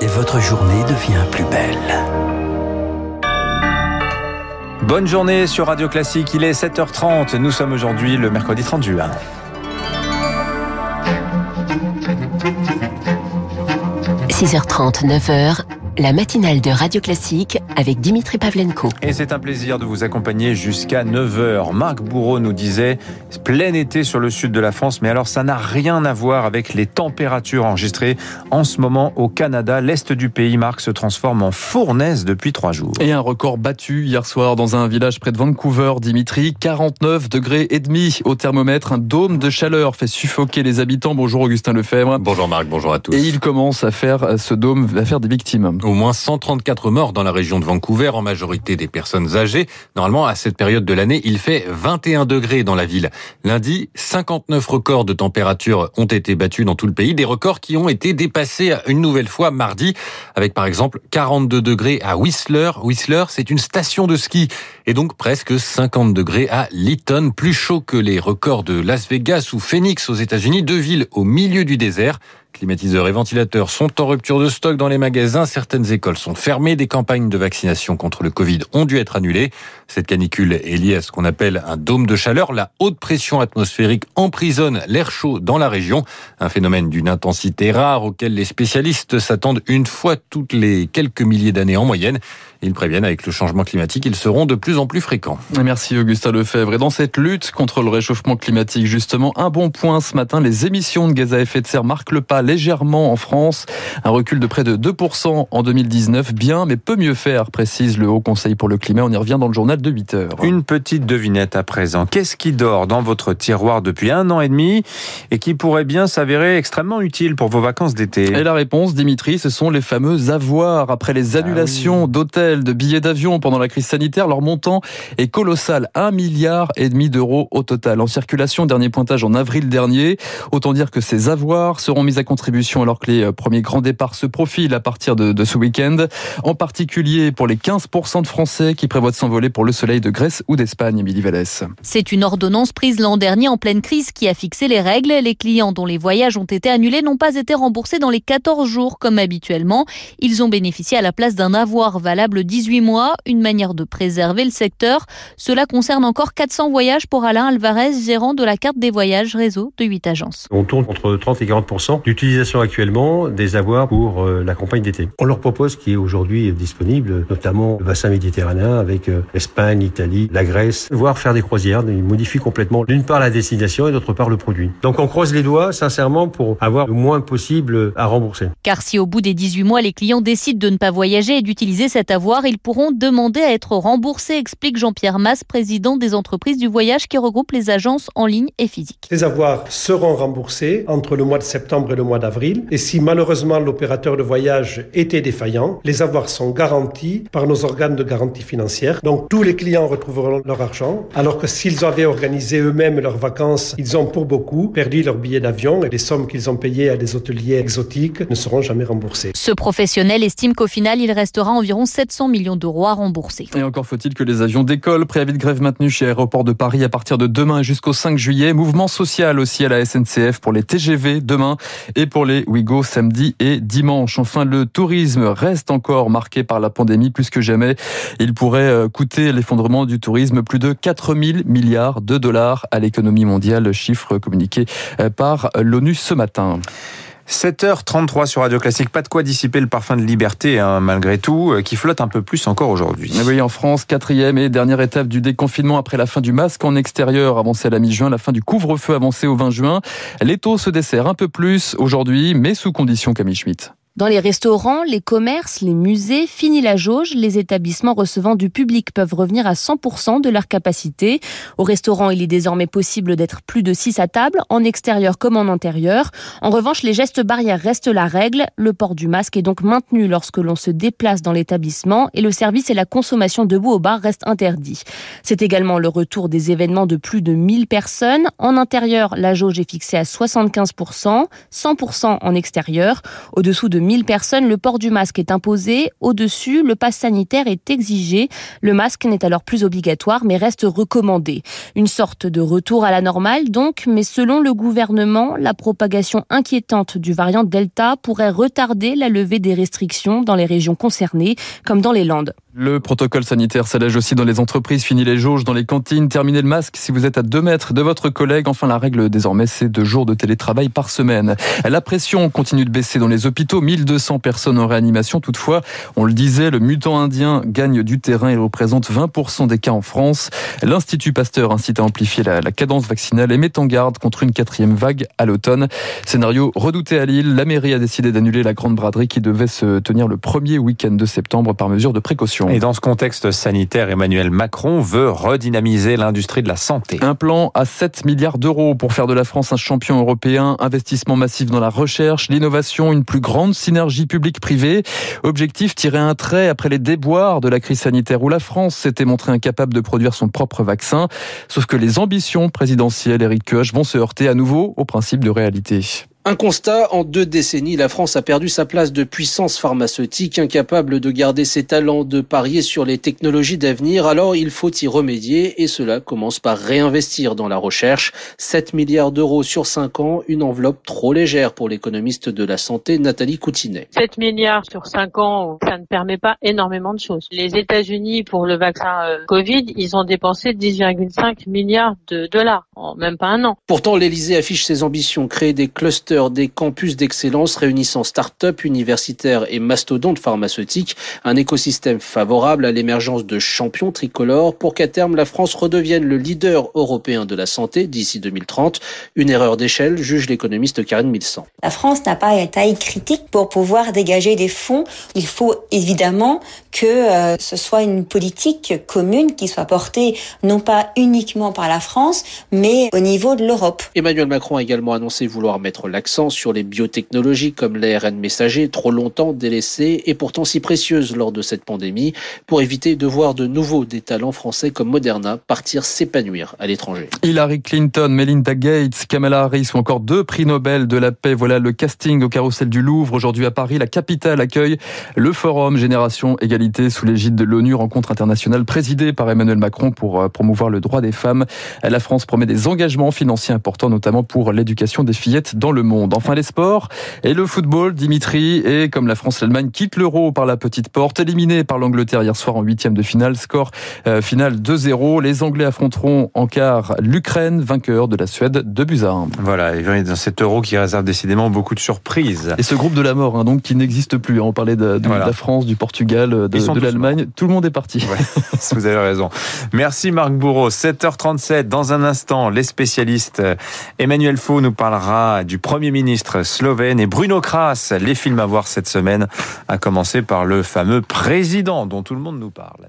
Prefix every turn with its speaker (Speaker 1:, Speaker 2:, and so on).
Speaker 1: et votre journée devient plus belle.
Speaker 2: Bonne journée sur Radio Classique, il est 7h30, nous sommes aujourd'hui le mercredi 30 juin.
Speaker 3: – 6h30, 9h, la matinale de Radio Classique avec Dimitri Pavlenko.
Speaker 2: Et c'est un plaisir de vous accompagner jusqu'à 9h. Marc Bourreau nous disait plein été sur le sud de la France, mais alors ça n'a rien à voir avec les températures enregistrées en ce moment au Canada. L'est du pays, Marc, se transforme en fournaise depuis trois jours.
Speaker 4: Et un record battu hier soir dans un village près de Vancouver, Dimitri, 49 degrés et demi au thermomètre. Un dôme de chaleur fait suffoquer les habitants. Bonjour Augustin Lefebvre.
Speaker 5: Bonjour Marc, bonjour à tous.
Speaker 4: Et il commence à faire, ce dôme va faire des victimes.
Speaker 5: Au moins 134 morts dans la région de Vancouver, en majorité des personnes âgées. Normalement, à cette période de l'année, il fait 21 degrés dans la ville. Lundi, 59 records de température ont été battus dans tout le pays, des records qui ont été dépassés une nouvelle fois mardi, avec par exemple 42 degrés à Whistler. Whistler, c'est une station de ski, et donc presque 50 degrés à Lytton, plus chaud que les records de Las Vegas ou Phoenix aux États-Unis, deux villes au milieu du désert. Climatiseurs et ventilateurs sont en rupture de stock dans les magasins. Certaines écoles sont fermées. Des campagnes de vaccination contre le Covid ont dû être annulées. Cette canicule est liée à ce qu'on appelle un dôme de chaleur. La haute pression atmosphérique emprisonne l'air chaud dans la région. Un phénomène d'une intensité rare auquel les spécialistes s'attendent une fois toutes les quelques milliers d'années en moyenne. Ils préviennent avec le changement climatique, ils seront de plus en plus fréquents.
Speaker 4: Merci Augustin Lefebvre. Et dans cette lutte contre le réchauffement climatique, justement, un bon point ce matin, les émissions de gaz à effet de serre marquent le pas légèrement en France. Un recul de près de 2% en 2019. Bien, mais peut mieux faire, précise le Haut Conseil pour le climat. On y revient dans le journal de 8 heures.
Speaker 2: Une petite devinette à présent. Qu'est-ce qui dort dans votre tiroir depuis un an et demi et qui pourrait bien s'avérer extrêmement utile pour vos vacances d'été?
Speaker 4: Et la réponse, Dimitri, ce sont les fameux avoirs. Après les annulations d'hôtels, de billets d'avion pendant la crise sanitaire, leur montant est colossal. 1 milliard et demi d'euros au total. En circulation, dernier pointage en avril dernier. Autant dire que ces avoirs seront mis à contribution alors que les euh, premiers grands départs se profilent à partir de, de ce week-end. En particulier pour les 15% de Français qui prévoient de s'envoler pour le soleil de Grèce ou d'Espagne, Émilie Vallès.
Speaker 6: C'est une ordonnance prise l'an dernier en pleine crise qui a fixé les règles. Les clients dont les voyages ont été annulés n'ont pas été remboursés dans les 14 jours comme habituellement. Ils ont bénéficié à la place d'un avoir valable 18 mois, une manière de préserver le secteur. Cela concerne encore 400 voyages pour Alain Alvarez, gérant de la carte des voyages réseau de 8 agences.
Speaker 7: On tourne entre 30 et 40 d'utilisation actuellement des avoirs pour euh, la campagne d'été. On leur propose ce qui est aujourd'hui disponible, notamment le bassin méditerranéen avec euh, l'Espagne, l'Italie, la Grèce, voire faire des croisières. Ils modifient complètement d'une part la destination et d'autre part le produit. Donc on croise les doigts sincèrement pour avoir le moins possible à rembourser.
Speaker 6: Car si au bout des 18 mois les clients décident de ne pas voyager et d'utiliser cet avoir, ils pourront demander à être remboursés, explique Jean-Pierre Masse, président des entreprises du voyage qui regroupent les agences en ligne et physiques.
Speaker 8: Les avoirs seront remboursés entre le mois de septembre et le mois d'avril. Et si malheureusement l'opérateur de voyage était défaillant, les avoirs sont garantis par nos organes de garantie financière. Donc tous les clients retrouveront leur argent, alors que s'ils avaient organisé eux-mêmes leurs vacances, ils ont pour beaucoup perdu leur billet d'avion et les sommes qu'ils ont payées à des hôteliers exotiques ne seront jamais remboursées.
Speaker 6: Ce professionnel estime qu'au final, il restera environ 700 millions d'euros à rembourser.
Speaker 4: Et encore faut-il que les avions décollent. Préavis de grève maintenu chez Aéroport de Paris à partir de demain jusqu'au 5 juillet. Mouvement social aussi à la SNCF pour les TGV demain et pour les Ouigo samedi et dimanche. Enfin, le tourisme reste encore marqué par la pandémie plus que jamais. Il pourrait euh, coûter l'effondrement du tourisme plus de 4000 milliards de dollars à l'économie mondiale, chiffre communiqué euh, par l'ONU ce matin.
Speaker 2: 7h33 sur Radio Classique. Pas de quoi dissiper le parfum de liberté, hein, malgré tout, euh, qui flotte un peu plus encore aujourd'hui.
Speaker 4: Oui, en France, quatrième et dernière étape du déconfinement après la fin du masque en extérieur avancé à la mi-juin, la fin du couvre-feu avancé au 20 juin. Les taux se desserrent un peu plus aujourd'hui, mais sous condition, Camille Schmitt.
Speaker 6: Dans les restaurants, les commerces, les musées, fini la jauge, les établissements recevant du public peuvent revenir à 100% de leur capacité. Au restaurant, il est désormais possible d'être plus de 6 à table, en extérieur comme en intérieur. En revanche, les gestes barrières restent la règle. Le port du masque est donc maintenu lorsque l'on se déplace dans l'établissement et le service et la consommation debout au bar restent interdits. C'est également le retour des événements de plus de 1000 personnes. En intérieur, la jauge est fixée à 75%, 100% en extérieur. Au-dessous de 1000 personnes, le port du masque est imposé. Au-dessus, le pass sanitaire est exigé. Le masque n'est alors plus obligatoire, mais reste recommandé. Une sorte de retour à la normale, donc, mais selon le gouvernement, la propagation inquiétante du variant Delta pourrait retarder la levée des restrictions dans les régions concernées, comme dans les Landes.
Speaker 4: Le protocole sanitaire s'allège aussi dans les entreprises, fini les jauges dans les cantines, terminez le masque si vous êtes à 2 mètres de votre collègue. Enfin, la règle désormais, c'est deux jours de télétravail par semaine. La pression continue de baisser dans les hôpitaux, 1200 personnes en réanimation. Toutefois, on le disait, le mutant indien gagne du terrain et représente 20% des cas en France. L'Institut Pasteur incite à amplifier la, la cadence vaccinale et met en garde contre une quatrième vague à l'automne. Scénario redouté à Lille, la mairie a décidé d'annuler la grande braderie qui devait se tenir le premier week-end de septembre par mesure de précaution.
Speaker 2: Et dans ce contexte sanitaire, Emmanuel Macron veut redynamiser l'industrie de la santé.
Speaker 4: Un plan à 7 milliards d'euros pour faire de la France un champion européen, investissement massif dans la recherche, l'innovation, une plus grande synergie publique-privée. Objectif, tirer un trait après les déboires de la crise sanitaire où la France s'était montrée incapable de produire son propre vaccin. Sauf que les ambitions présidentielles, Eric Kioch, vont se heurter à nouveau au principe de réalité.
Speaker 9: Un constat, en deux décennies, la France a perdu sa place de puissance pharmaceutique, incapable de garder ses talents, de parier sur les technologies d'avenir. Alors il faut y remédier et cela commence par réinvestir dans la recherche. 7 milliards d'euros sur 5 ans, une enveloppe trop légère pour l'économiste de la santé Nathalie Coutinet.
Speaker 10: 7 milliards sur 5 ans, ça ne permet pas énormément de choses. Les États-Unis, pour le vaccin euh, Covid, ils ont dépensé 10,5 milliards de dollars en même pas un an.
Speaker 9: Pourtant, l'Elysée affiche ses ambitions, créer des clusters des campus d'excellence réunissant start-up, universitaires et mastodontes pharmaceutiques, un écosystème favorable à l'émergence de champions tricolores pour qu'à terme la France redevienne le leader européen de la santé d'ici 2030. Une erreur d'échelle, juge l'économiste Karine Milsan.
Speaker 11: La France n'a pas la taille critique pour pouvoir dégager des fonds. Il faut évidemment que euh, ce soit une politique commune qui soit portée non pas uniquement par la France, mais au niveau de l'Europe.
Speaker 9: Emmanuel Macron a également annoncé vouloir mettre la accent sur les biotechnologies comme l'ARN messager, trop longtemps délaissées et pourtant si précieuses lors de cette pandémie, pour éviter de voir de nouveau des talents français comme Moderna partir s'épanouir à l'étranger.
Speaker 4: Hillary Clinton, Melinda Gates, Kamala Harris ou encore deux prix Nobel de la paix. Voilà le casting au carrousel du Louvre. Aujourd'hui à Paris, la capitale accueille le forum Génération Égalité sous l'égide de l'ONU, rencontre internationale présidée par Emmanuel Macron pour euh, promouvoir le droit des femmes. La France promet des engagements financiers importants, notamment pour l'éducation des fillettes dans le monde monde. Enfin les sports et le football, Dimitri, et comme la France l'Allemagne quitte l'euro par la petite porte, éliminé par l'Angleterre hier soir en huitième de finale, score euh, final 2-0. Les Anglais affronteront en quart l'Ukraine, vainqueur de la Suède de buts
Speaker 2: Voilà, et dans cet euro qui réserve décidément beaucoup de surprises.
Speaker 4: Et ce groupe de la mort, hein, donc qui n'existe plus. Hein. On parlait de, de, la France, du Portugal, de, de l'Allemagne. Tout le monde est parti.
Speaker 2: Ouais, vous avez raison. Merci Marc Bourreau. 7h37. Dans un instant, les spécialistes. Emmanuel Faux nous parlera du premier Premier ministre slovène et Bruno Kras. Les films à voir cette semaine, à commencer par le fameux président dont tout le monde nous parle.